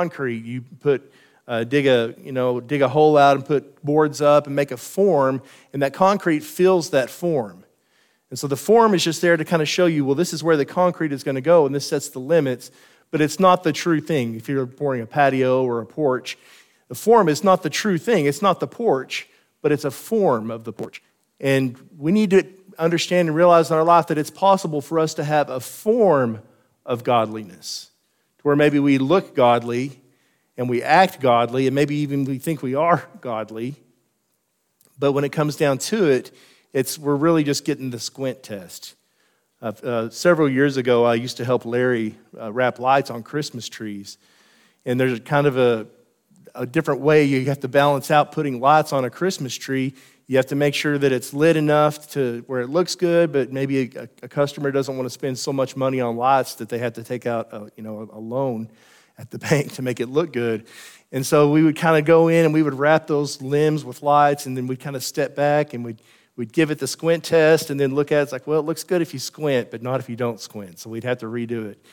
concrete. You put uh, dig a you know dig a hole out and put boards up and make a form, and that concrete fills that form. And so the form is just there to kind of show you, well, this is where the concrete is going to go, and this sets the limits. But it's not the true thing. If you're pouring a patio or a porch, the form is not the true thing. It's not the porch, but it's a form of the porch. And we need to understand and realize in our life that it's possible for us to have a form of godliness, to where maybe we look godly and we act godly, and maybe even we think we are godly. But when it comes down to it, it's, we're really just getting the squint test. Uh, uh, several years ago, I used to help Larry uh, wrap lights on Christmas trees. And there's kind of a, a different way you have to balance out putting lights on a Christmas tree. You have to make sure that it's lit enough to where it looks good, but maybe a, a customer doesn't want to spend so much money on lights that they have to take out a, you know, a loan at the bank to make it look good. And so we would kind of go in and we would wrap those limbs with lights, and then we'd kind of step back and we'd we'd give it the squint test and then look at it. It's like, well, it looks good if you squint, but not if you don't squint. So we'd have to redo it.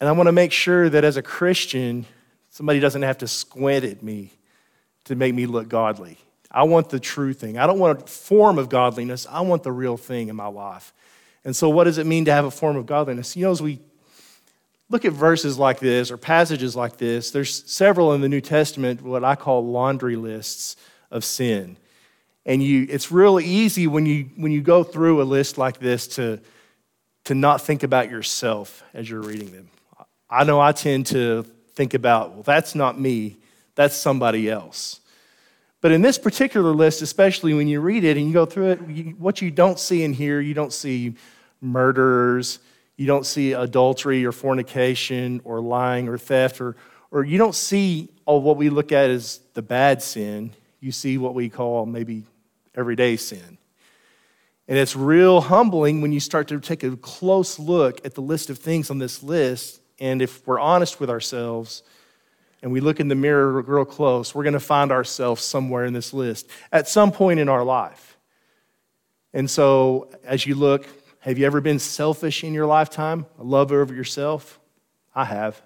And I want to make sure that as a Christian, somebody doesn't have to squint at me to make me look godly. I want the true thing. I don't want a form of godliness. I want the real thing in my life. And so, what does it mean to have a form of godliness? You know, as we look at verses like this or passages like this, there's several in the New Testament, what I call laundry lists of sin and you it's real easy when you when you go through a list like this to to not think about yourself as you're reading them i know i tend to think about well that's not me that's somebody else but in this particular list especially when you read it and you go through it you, what you don't see in here you don't see murderers you don't see adultery or fornication or lying or theft or or you don't see all what we look at as the bad sin you see what we call maybe everyday sin. And it's real humbling when you start to take a close look at the list of things on this list. And if we're honest with ourselves and we look in the mirror real close, we're going to find ourselves somewhere in this list at some point in our life. And so, as you look, have you ever been selfish in your lifetime? A lover of yourself? I have.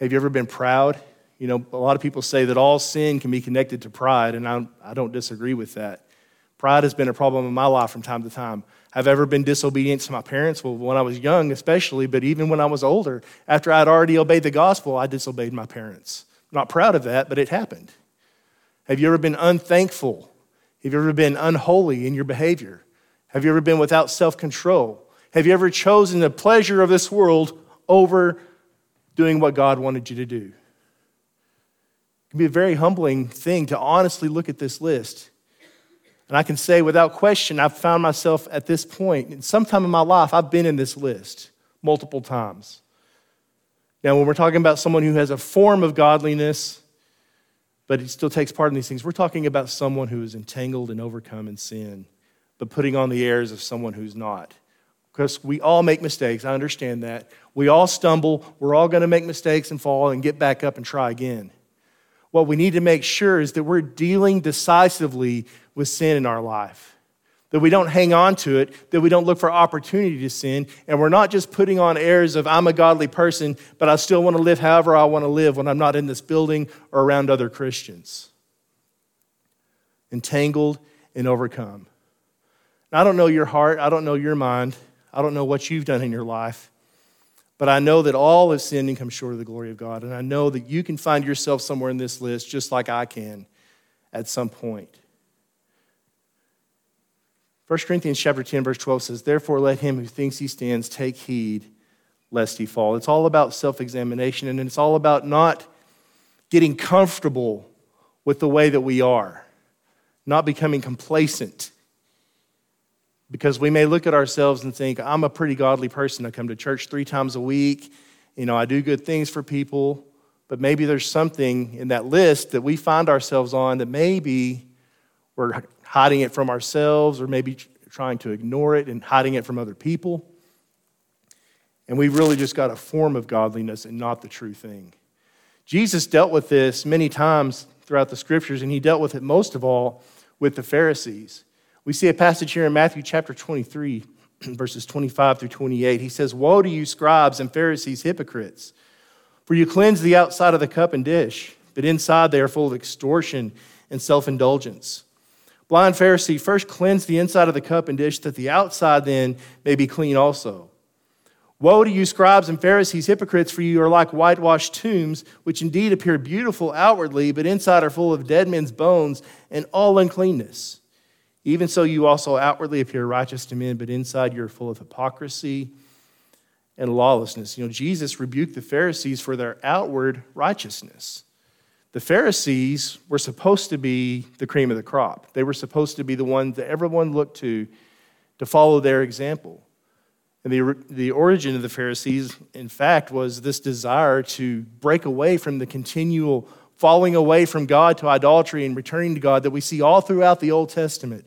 Have you ever been proud you know, a lot of people say that all sin can be connected to pride, and I, I don't disagree with that. Pride has been a problem in my life from time to time. Have ever been disobedient to my parents? Well, when I was young, especially, but even when I was older, after I'd already obeyed the gospel, I disobeyed my parents. I'm not proud of that, but it happened. Have you ever been unthankful? Have you ever been unholy in your behavior? Have you ever been without self control? Have you ever chosen the pleasure of this world over doing what God wanted you to do? It can be a very humbling thing to honestly look at this list. And I can say without question, I've found myself at this point, in sometime in my life, I've been in this list multiple times. Now, when we're talking about someone who has a form of godliness, but he still takes part in these things, we're talking about someone who is entangled and overcome in sin, but putting on the airs of someone who's not. Because we all make mistakes, I understand that. We all stumble, we're all going to make mistakes and fall and get back up and try again what we need to make sure is that we're dealing decisively with sin in our life. That we don't hang on to it, that we don't look for opportunity to sin, and we're not just putting on airs of, I'm a godly person, but I still want to live however I want to live when I'm not in this building or around other Christians. Entangled and overcome. I don't know your heart, I don't know your mind, I don't know what you've done in your life. But I know that all have sinned and come short of the glory of God. And I know that you can find yourself somewhere in this list just like I can at some point. 1 Corinthians chapter 10, verse 12 says, Therefore let him who thinks he stands take heed lest he fall. It's all about self-examination, and it's all about not getting comfortable with the way that we are, not becoming complacent because we may look at ourselves and think, I'm a pretty godly person. I come to church three times a week. You know, I do good things for people. But maybe there's something in that list that we find ourselves on that maybe we're hiding it from ourselves or maybe trying to ignore it and hiding it from other people. And we've really just got a form of godliness and not the true thing. Jesus dealt with this many times throughout the scriptures, and he dealt with it most of all with the Pharisees. We see a passage here in Matthew chapter 23, verses 25 through 28. He says, Woe to you, scribes and Pharisees, hypocrites! For you cleanse the outside of the cup and dish, but inside they are full of extortion and self indulgence. Blind Pharisee, first cleanse the inside of the cup and dish, that the outside then may be clean also. Woe to you, scribes and Pharisees, hypocrites, for you are like whitewashed tombs, which indeed appear beautiful outwardly, but inside are full of dead men's bones and all uncleanness. Even so, you also outwardly appear righteous to men, but inside you're full of hypocrisy and lawlessness. You know, Jesus rebuked the Pharisees for their outward righteousness. The Pharisees were supposed to be the cream of the crop, they were supposed to be the ones that everyone looked to to follow their example. And the, the origin of the Pharisees, in fact, was this desire to break away from the continual falling away from God to idolatry and returning to God that we see all throughout the Old Testament.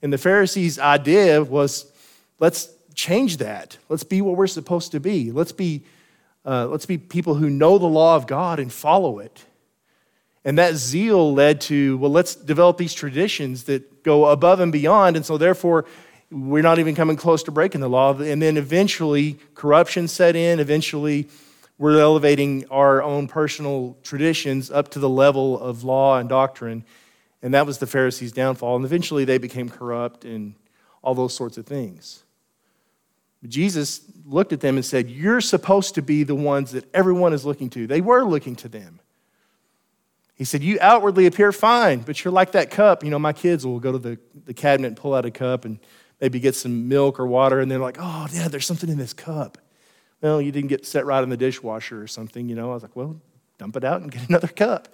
And the Pharisees' idea was let's change that. Let's be what we're supposed to be. Let's be, uh, let's be people who know the law of God and follow it. And that zeal led to, well, let's develop these traditions that go above and beyond. And so, therefore, we're not even coming close to breaking the law. And then eventually, corruption set in. Eventually, we're elevating our own personal traditions up to the level of law and doctrine. And that was the Pharisees' downfall. And eventually, they became corrupt and all those sorts of things. Jesus looked at them and said, You're supposed to be the ones that everyone is looking to. They were looking to them. He said, You outwardly appear fine, but you're like that cup. You know, my kids will go to the, the cabinet and pull out a cup and maybe get some milk or water, and they're like, Oh, yeah, there's something in this cup. Well, you didn't get set right in the dishwasher or something, you know. I was like, Well, dump it out and get another cup.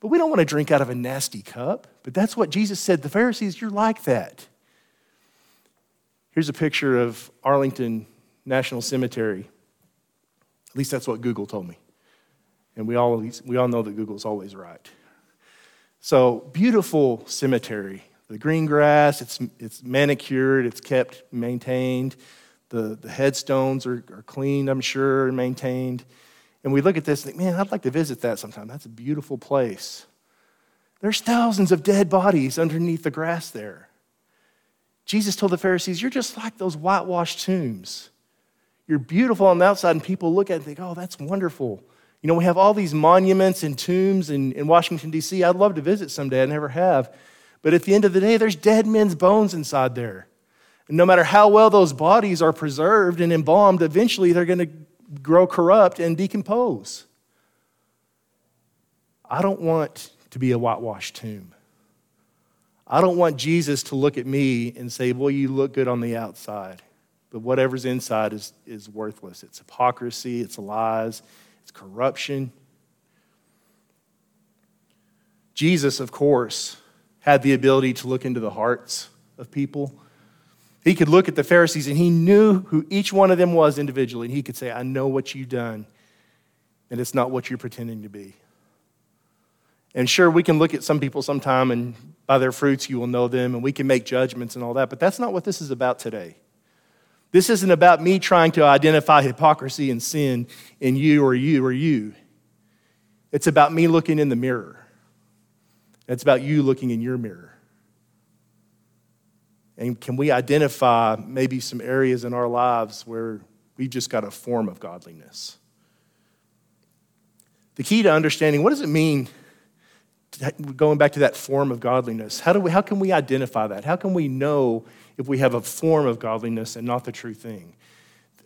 But we don't want to drink out of a nasty cup. But that's what Jesus said. The Pharisees, you're like that. Here's a picture of Arlington National Cemetery. At least that's what Google told me. And we all, we all know that Google's always right. So, beautiful cemetery. The green grass, it's, it's manicured, it's kept maintained. The, the headstones are, are cleaned, I'm sure, and maintained. And we look at this and think, man, I'd like to visit that sometime. That's a beautiful place. There's thousands of dead bodies underneath the grass there. Jesus told the Pharisees, You're just like those whitewashed tombs. You're beautiful on the outside, and people look at it and think, Oh, that's wonderful. You know, we have all these monuments and tombs in, in Washington, D.C. I'd love to visit someday. I never have. But at the end of the day, there's dead men's bones inside there. And no matter how well those bodies are preserved and embalmed, eventually they're going to grow corrupt and decompose. I don't want to be a whitewashed tomb. I don't want Jesus to look at me and say, Well, you look good on the outside, but whatever's inside is, is worthless. It's hypocrisy, it's lies, it's corruption. Jesus, of course, had the ability to look into the hearts of people. He could look at the Pharisees and he knew who each one of them was individually. And he could say, I know what you've done, and it's not what you're pretending to be. And sure, we can look at some people sometime and by their fruits you will know them, and we can make judgments and all that, but that's not what this is about today. This isn't about me trying to identify hypocrisy and sin in you or you or you. It's about me looking in the mirror. It's about you looking in your mirror. And can we identify maybe some areas in our lives where we've just got a form of godliness? The key to understanding what does it mean going back to that form of godliness, how, do we, how can we identify that? How can we know if we have a form of godliness and not the true thing?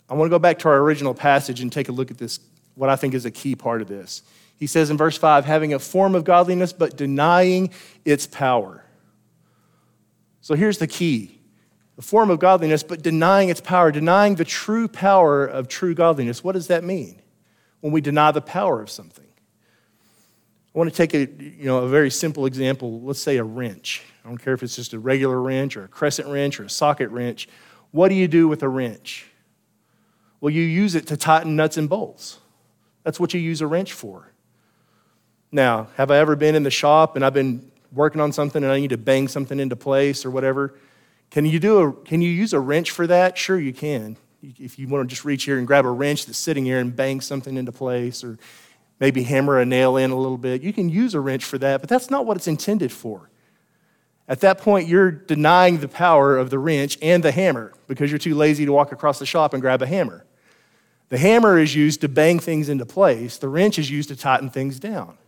I want to go back to our original passage and take a look at this, what I think is a key part of this. He says in verse 5, having a form of godliness, but denying its power. So here's the key a form of godliness, but denying its power, denying the true power of true godliness. What does that mean? When we deny the power of something. I want to take a, you know, a very simple example. Let's say a wrench. I don't care if it's just a regular wrench or a crescent wrench or a socket wrench. What do you do with a wrench? Well, you use it to tighten nuts and bolts. That's what you use a wrench for. Now, have I ever been in the shop and I've been working on something and I need to bang something into place or whatever? Can you, do a, can you use a wrench for that? Sure, you can. If you want to just reach here and grab a wrench that's sitting here and bang something into place, or maybe hammer a nail in a little bit. You can use a wrench for that, but that's not what it's intended for. At that point, you're denying the power of the wrench and the hammer because you're too lazy to walk across the shop and grab a hammer. The hammer is used to bang things into place, the wrench is used to tighten things down.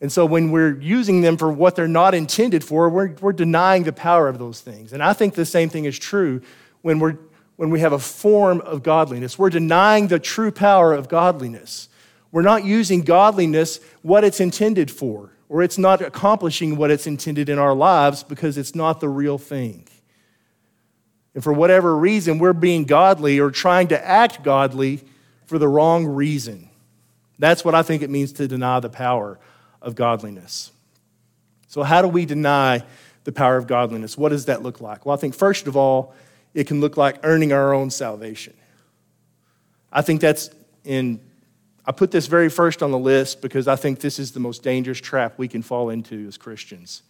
And so when we're using them for what they're not intended for, we're, we're denying the power of those things. And I think the same thing is true when, we're, when we have a form of godliness. We're denying the true power of godliness. We're not using godliness what it's intended for, or it's not accomplishing what it's intended in our lives because it's not the real thing. And for whatever reason, we're being godly or trying to act godly for the wrong reason. That's what I think it means to deny the power of godliness. So, how do we deny the power of godliness? What does that look like? Well, I think first of all, it can look like earning our own salvation. I think that's in, I put this very first on the list because I think this is the most dangerous trap we can fall into as Christians.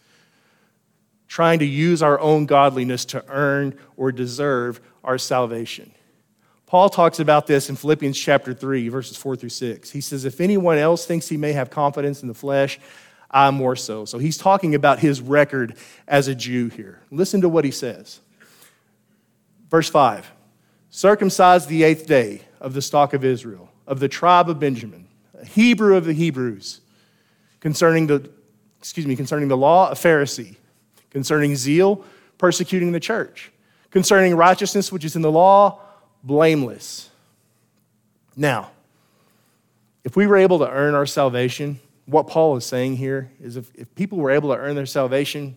Trying to use our own godliness to earn or deserve our salvation. Paul talks about this in Philippians chapter 3, verses 4 through 6. He says, If anyone else thinks he may have confidence in the flesh, I more so. So he's talking about his record as a Jew here. Listen to what he says. Verse 5 Circumcised the eighth day of the stock of Israel, of the tribe of Benjamin, a Hebrew of the Hebrews, concerning the, excuse me, concerning the law, a Pharisee, concerning zeal, persecuting the church, concerning righteousness, which is in the law, blameless. Now, if we were able to earn our salvation, what Paul is saying here is if, if people were able to earn their salvation,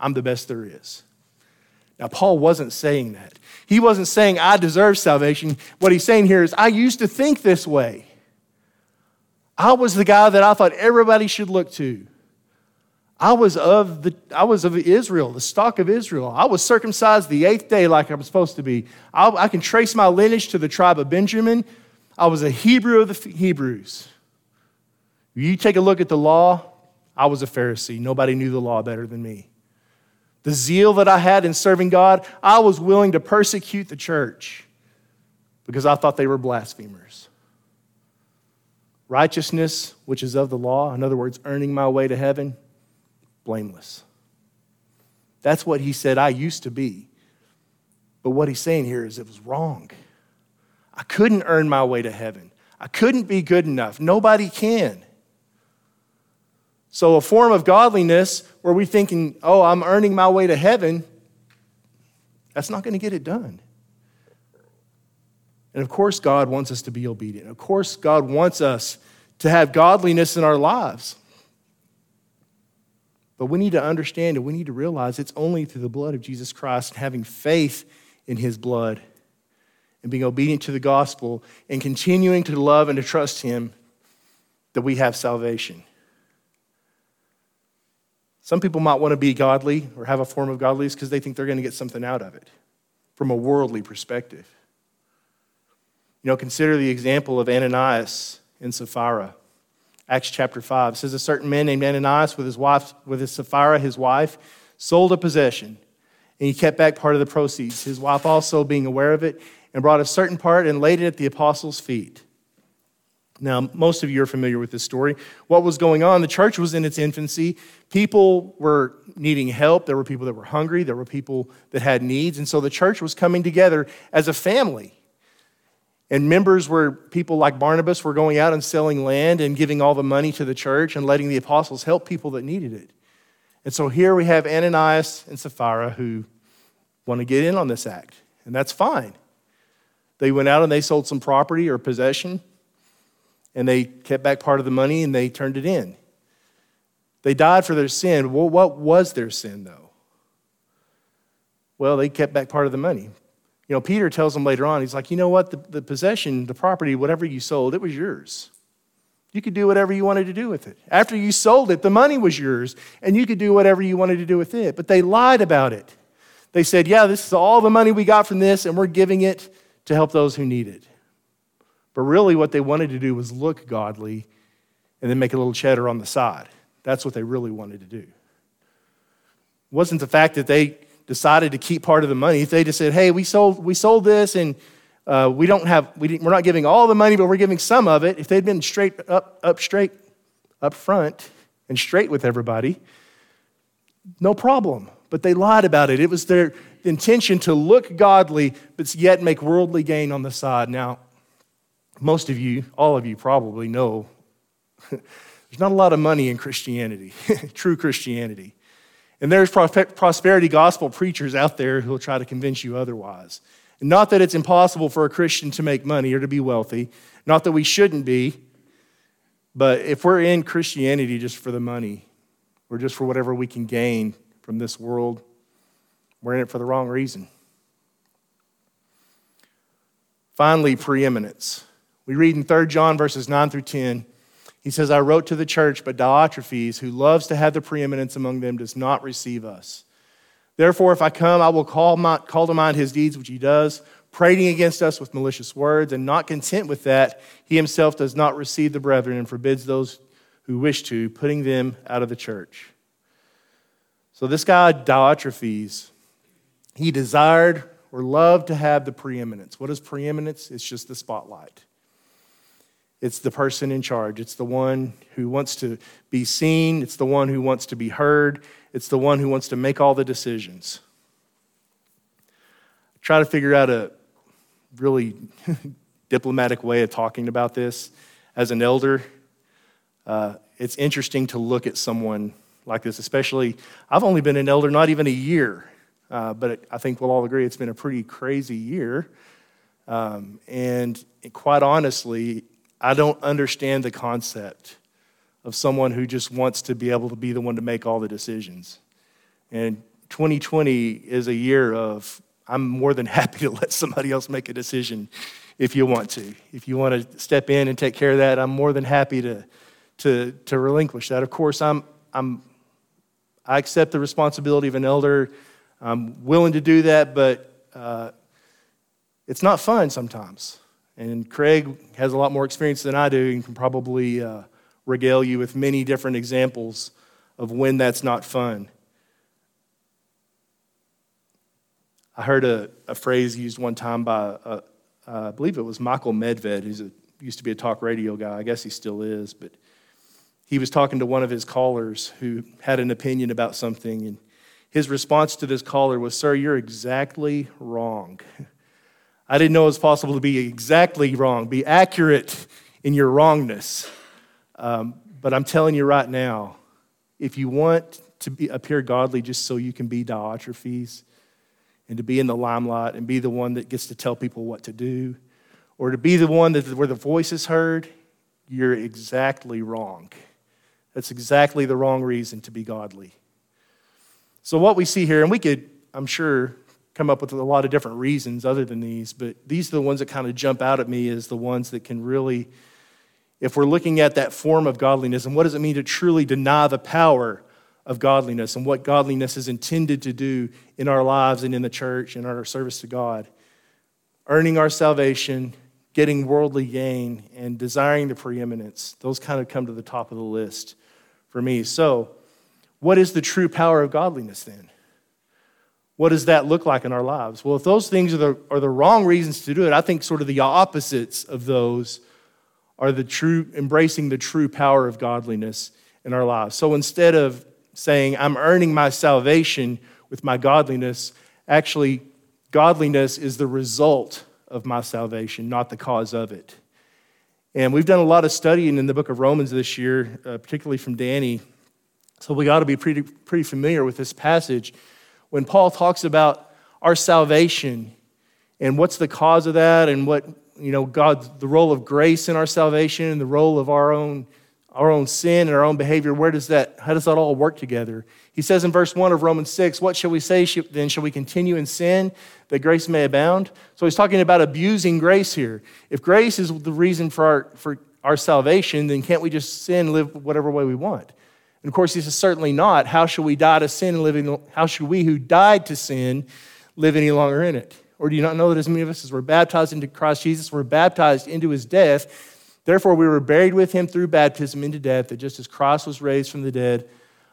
I'm the best there is. Now, Paul wasn't saying that. He wasn't saying, I deserve salvation. What he's saying here is, I used to think this way. I was the guy that I thought everybody should look to. I was of the I was of Israel, the stock of Israel. I was circumcised the eighth day like I'm supposed to be. I, I can trace my lineage to the tribe of Benjamin. I was a Hebrew of the Hebrews. You take a look at the law, I was a Pharisee. Nobody knew the law better than me. The zeal that I had in serving God, I was willing to persecute the church because I thought they were blasphemers. Righteousness, which is of the law, in other words, earning my way to heaven, blameless. That's what he said I used to be. But what he's saying here is it was wrong. I couldn't earn my way to heaven. I couldn't be good enough. Nobody can. So, a form of godliness where we're thinking, oh, I'm earning my way to heaven, that's not going to get it done. And of course, God wants us to be obedient. Of course, God wants us to have godliness in our lives. But we need to understand and we need to realize it's only through the blood of Jesus Christ and having faith in his blood and being obedient to the gospel and continuing to love and to trust him that we have salvation. Some people might want to be godly or have a form of godliness because they think they're going to get something out of it from a worldly perspective. You know, consider the example of Ananias and Sapphira. Acts chapter 5 says a certain man named Ananias with his wife, with his Sapphira, his wife, sold a possession, and he kept back part of the proceeds. His wife also being aware of it, and brought a certain part and laid it at the apostles' feet. Now, most of you are familiar with this story. What was going on? The church was in its infancy. People were needing help. There were people that were hungry. There were people that had needs. And so the church was coming together as a family. And members were people like Barnabas were going out and selling land and giving all the money to the church and letting the apostles help people that needed it. And so here we have Ananias and Sapphira who want to get in on this act, and that's fine. They went out and they sold some property or possession, and they kept back part of the money and they turned it in. They died for their sin. Well, what was their sin, though? Well, they kept back part of the money. You know, Peter tells them later on, he's like, you know what? The, the possession, the property, whatever you sold, it was yours. You could do whatever you wanted to do with it. After you sold it, the money was yours, and you could do whatever you wanted to do with it. But they lied about it. They said, yeah, this is all the money we got from this, and we're giving it to help those who need it. But really, what they wanted to do was look godly and then make a little cheddar on the side. That's what they really wanted to do. It wasn't the fact that they decided to keep part of the money, if they just said, hey, we sold, we sold this and uh, we don't have, we we're not giving all the money, but we're giving some of it, if they'd been straight up, up straight, up front and straight with everybody, no problem. But they lied about it. It was their, intention to look godly, but yet make worldly gain on the side. Now, most of you, all of you probably know, there's not a lot of money in Christianity, true Christianity. And there's prosperity gospel preachers out there who'll try to convince you otherwise. And not that it's impossible for a Christian to make money or to be wealthy, not that we shouldn't be, but if we're in Christianity just for the money or just for whatever we can gain from this world, we're in it for the wrong reason. Finally, preeminence. We read in 3 John verses 9 through 10. He says, I wrote to the church, but Diotrephes, who loves to have the preeminence among them, does not receive us. Therefore, if I come, I will call, my, call to mind his deeds, which he does, prating against us with malicious words, and not content with that, he himself does not receive the brethren and forbids those who wish to, putting them out of the church. So, this guy, Diotrephes, he desired or loved to have the preeminence. What is preeminence? It's just the spotlight. It's the person in charge. It's the one who wants to be seen. It's the one who wants to be heard. It's the one who wants to make all the decisions. I Try to figure out a really diplomatic way of talking about this. As an elder, uh, it's interesting to look at someone like this, especially. I've only been an elder not even a year, uh, but I think we'll all agree it's been a pretty crazy year. Um, and quite honestly, I don't understand the concept of someone who just wants to be able to be the one to make all the decisions. And 2020 is a year of, I'm more than happy to let somebody else make a decision if you want to. If you want to step in and take care of that, I'm more than happy to, to, to relinquish that. Of course, I'm, I'm, I accept the responsibility of an elder. I'm willing to do that, but uh, it's not fun sometimes. And Craig has a lot more experience than I do and can probably uh, regale you with many different examples of when that's not fun. I heard a, a phrase used one time by, uh, uh, I believe it was Michael Medved, who used to be a talk radio guy. I guess he still is, but he was talking to one of his callers who had an opinion about something, and his response to this caller was, Sir, you're exactly wrong. I didn't know it was possible to be exactly wrong, be accurate in your wrongness. Um, but I'm telling you right now, if you want to be, appear godly just so you can be Diotrephes and to be in the limelight and be the one that gets to tell people what to do, or to be the one that where the voice is heard, you're exactly wrong. That's exactly the wrong reason to be godly. So, what we see here, and we could, I'm sure, come up with a lot of different reasons other than these, but these are the ones that kind of jump out at me as the ones that can really, if we're looking at that form of godliness, and what does it mean to truly deny the power of godliness and what godliness is intended to do in our lives and in the church and our service to God? Earning our salvation, getting worldly gain, and desiring the preeminence, those kind of come to the top of the list for me. So, what is the true power of godliness then? What does that look like in our lives? Well, if those things are the, are the wrong reasons to do it, I think sort of the opposites of those are the true, embracing the true power of godliness in our lives. So instead of saying, I'm earning my salvation with my godliness, actually, godliness is the result of my salvation, not the cause of it. And we've done a lot of studying in the book of Romans this year, uh, particularly from Danny. So we got to be pretty, pretty familiar with this passage when Paul talks about our salvation and what's the cause of that and what, you know, God, the role of grace in our salvation and the role of our own, our own sin and our own behavior, where does that, how does that all work together? He says in verse 1 of Romans 6, What shall we say then? Shall we continue in sin that grace may abound? So he's talking about abusing grace here. If grace is the reason for our, for our salvation, then can't we just sin, live whatever way we want? And of course, he says, certainly not. How shall we die to sin and live in, how should we who died to sin live any longer in it? Or do you not know that as many of us as were baptized into Christ Jesus were baptized into his death? Therefore, we were buried with him through baptism into death, that just as Christ was raised from the dead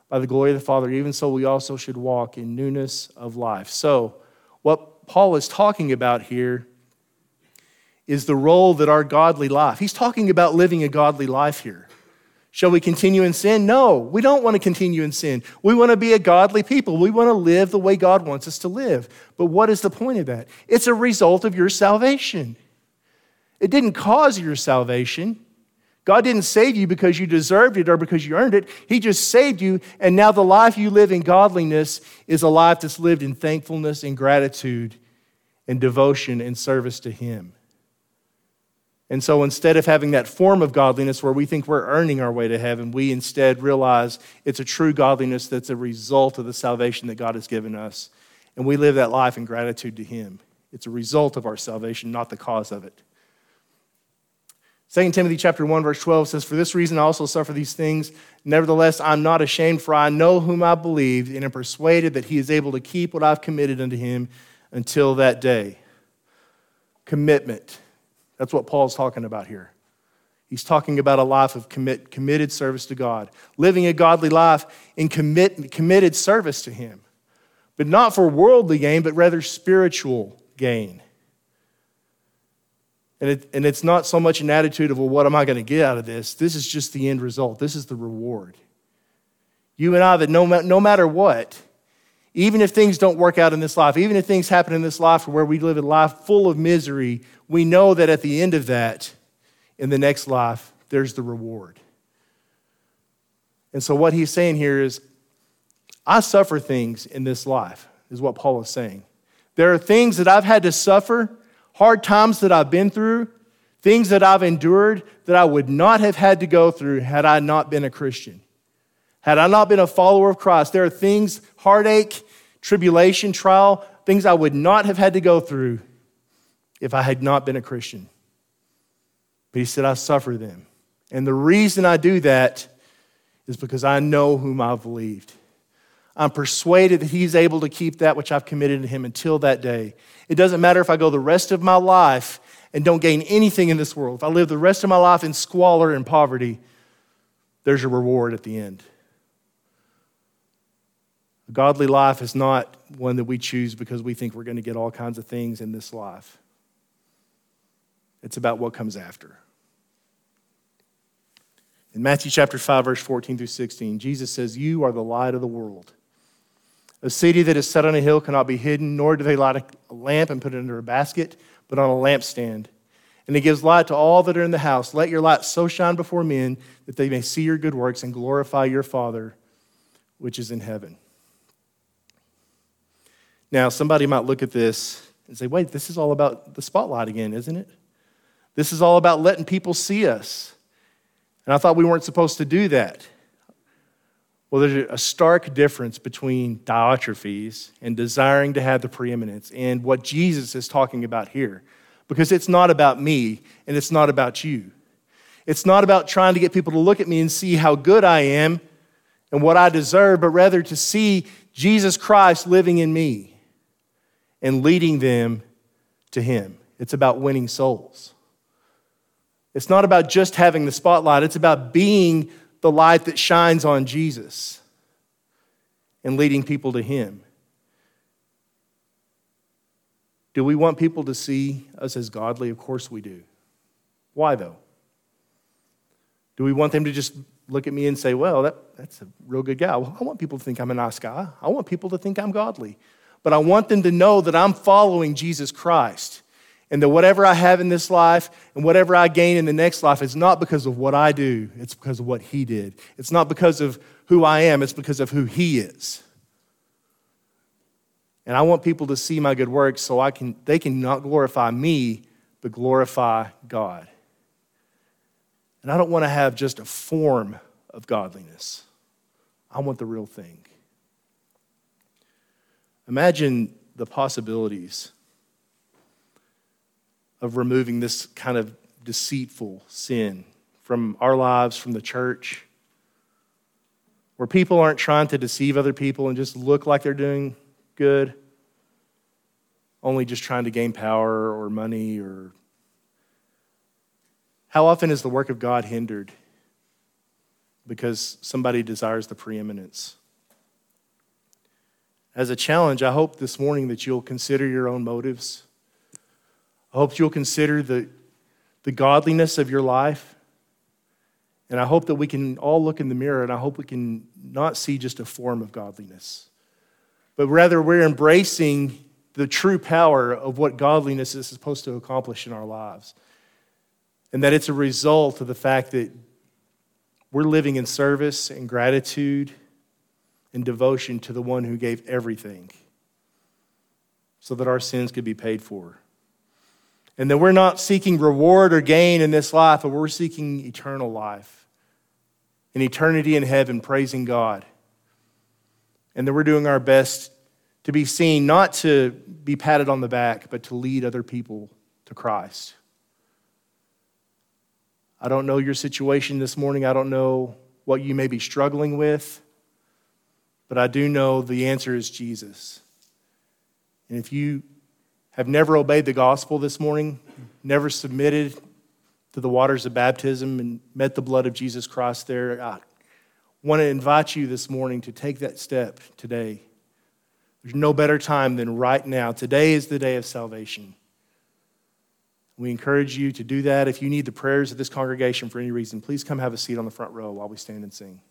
by the glory of the Father, even so we also should walk in newness of life. So, what Paul is talking about here is the role that our godly life, he's talking about living a godly life here Shall we continue in sin? No, we don't want to continue in sin. We want to be a godly people. We want to live the way God wants us to live. But what is the point of that? It's a result of your salvation. It didn't cause your salvation. God didn't save you because you deserved it or because you earned it. He just saved you, and now the life you live in godliness is a life that's lived in thankfulness and gratitude and devotion and service to Him. And so instead of having that form of godliness where we think we're earning our way to heaven, we instead realize it's a true godliness that's a result of the salvation that God has given us. And we live that life in gratitude to Him. It's a result of our salvation, not the cause of it. 2 Timothy chapter 1 verse 12 says for this reason I also suffer these things nevertheless I'm not ashamed for I know whom I believe and am persuaded that he is able to keep what I've committed unto him until that day commitment that's what Paul's talking about here. He's talking about a life of commit, committed service to God, living a godly life in commit, committed service to Him, but not for worldly gain, but rather spiritual gain. And, it, and it's not so much an attitude of, well, what am I going to get out of this? This is just the end result, this is the reward. You and I, that no, no matter what, even if things don't work out in this life, even if things happen in this life where we live a life full of misery, we know that at the end of that, in the next life, there's the reward. And so, what he's saying here is, I suffer things in this life, is what Paul is saying. There are things that I've had to suffer, hard times that I've been through, things that I've endured that I would not have had to go through had I not been a Christian. Had I not been a follower of Christ, there are things, heartache, tribulation, trial, things I would not have had to go through if I had not been a Christian. But he said, I suffer them. And the reason I do that is because I know whom I've believed. I'm persuaded that he's able to keep that which I've committed to him until that day. It doesn't matter if I go the rest of my life and don't gain anything in this world. If I live the rest of my life in squalor and poverty, there's a reward at the end. A godly life is not one that we choose because we think we're going to get all kinds of things in this life. It's about what comes after. In Matthew chapter 5, verse 14 through 16, Jesus says, You are the light of the world. A city that is set on a hill cannot be hidden, nor do they light a lamp and put it under a basket, but on a lampstand. And it gives light to all that are in the house. Let your light so shine before men that they may see your good works and glorify your Father which is in heaven. Now, somebody might look at this and say, wait, this is all about the spotlight again, isn't it? This is all about letting people see us. And I thought we weren't supposed to do that. Well, there's a stark difference between Diotrephes and desiring to have the preeminence and what Jesus is talking about here. Because it's not about me and it's not about you. It's not about trying to get people to look at me and see how good I am and what I deserve, but rather to see Jesus Christ living in me and leading them to Him. It's about winning souls. It's not about just having the spotlight, it's about being the light that shines on Jesus and leading people to Him. Do we want people to see us as godly? Of course we do. Why, though? Do we want them to just look at me and say, well, that, that's a real good guy? Well, I want people to think I'm a nice guy. I want people to think I'm godly but I want them to know that I'm following Jesus Christ. And that whatever I have in this life and whatever I gain in the next life is not because of what I do, it's because of what He did. It's not because of who I am, it's because of who He is. And I want people to see my good works so I can, they can not glorify me, but glorify God. And I don't want to have just a form of godliness, I want the real thing. Imagine the possibilities of removing this kind of deceitful sin from our lives, from the church, where people aren't trying to deceive other people and just look like they're doing good, only just trying to gain power or money or. How often is the work of God hindered because somebody desires the preeminence? As a challenge, I hope this morning that you'll consider your own motives. I hope you'll consider the, the godliness of your life. And I hope that we can all look in the mirror and I hope we can not see just a form of godliness, but rather we're embracing the true power of what godliness is supposed to accomplish in our lives. And that it's a result of the fact that we're living in service and gratitude and devotion to the one who gave everything so that our sins could be paid for. And that we're not seeking reward or gain in this life, but we're seeking eternal life, an eternity in heaven, praising God. And that we're doing our best to be seen, not to be patted on the back, but to lead other people to Christ. I don't know your situation this morning. I don't know what you may be struggling with, but I do know the answer is Jesus. And if you have never obeyed the gospel this morning, never submitted to the waters of baptism and met the blood of Jesus Christ there, I want to invite you this morning to take that step today. There's no better time than right now. Today is the day of salvation. We encourage you to do that. If you need the prayers of this congregation for any reason, please come have a seat on the front row while we stand and sing.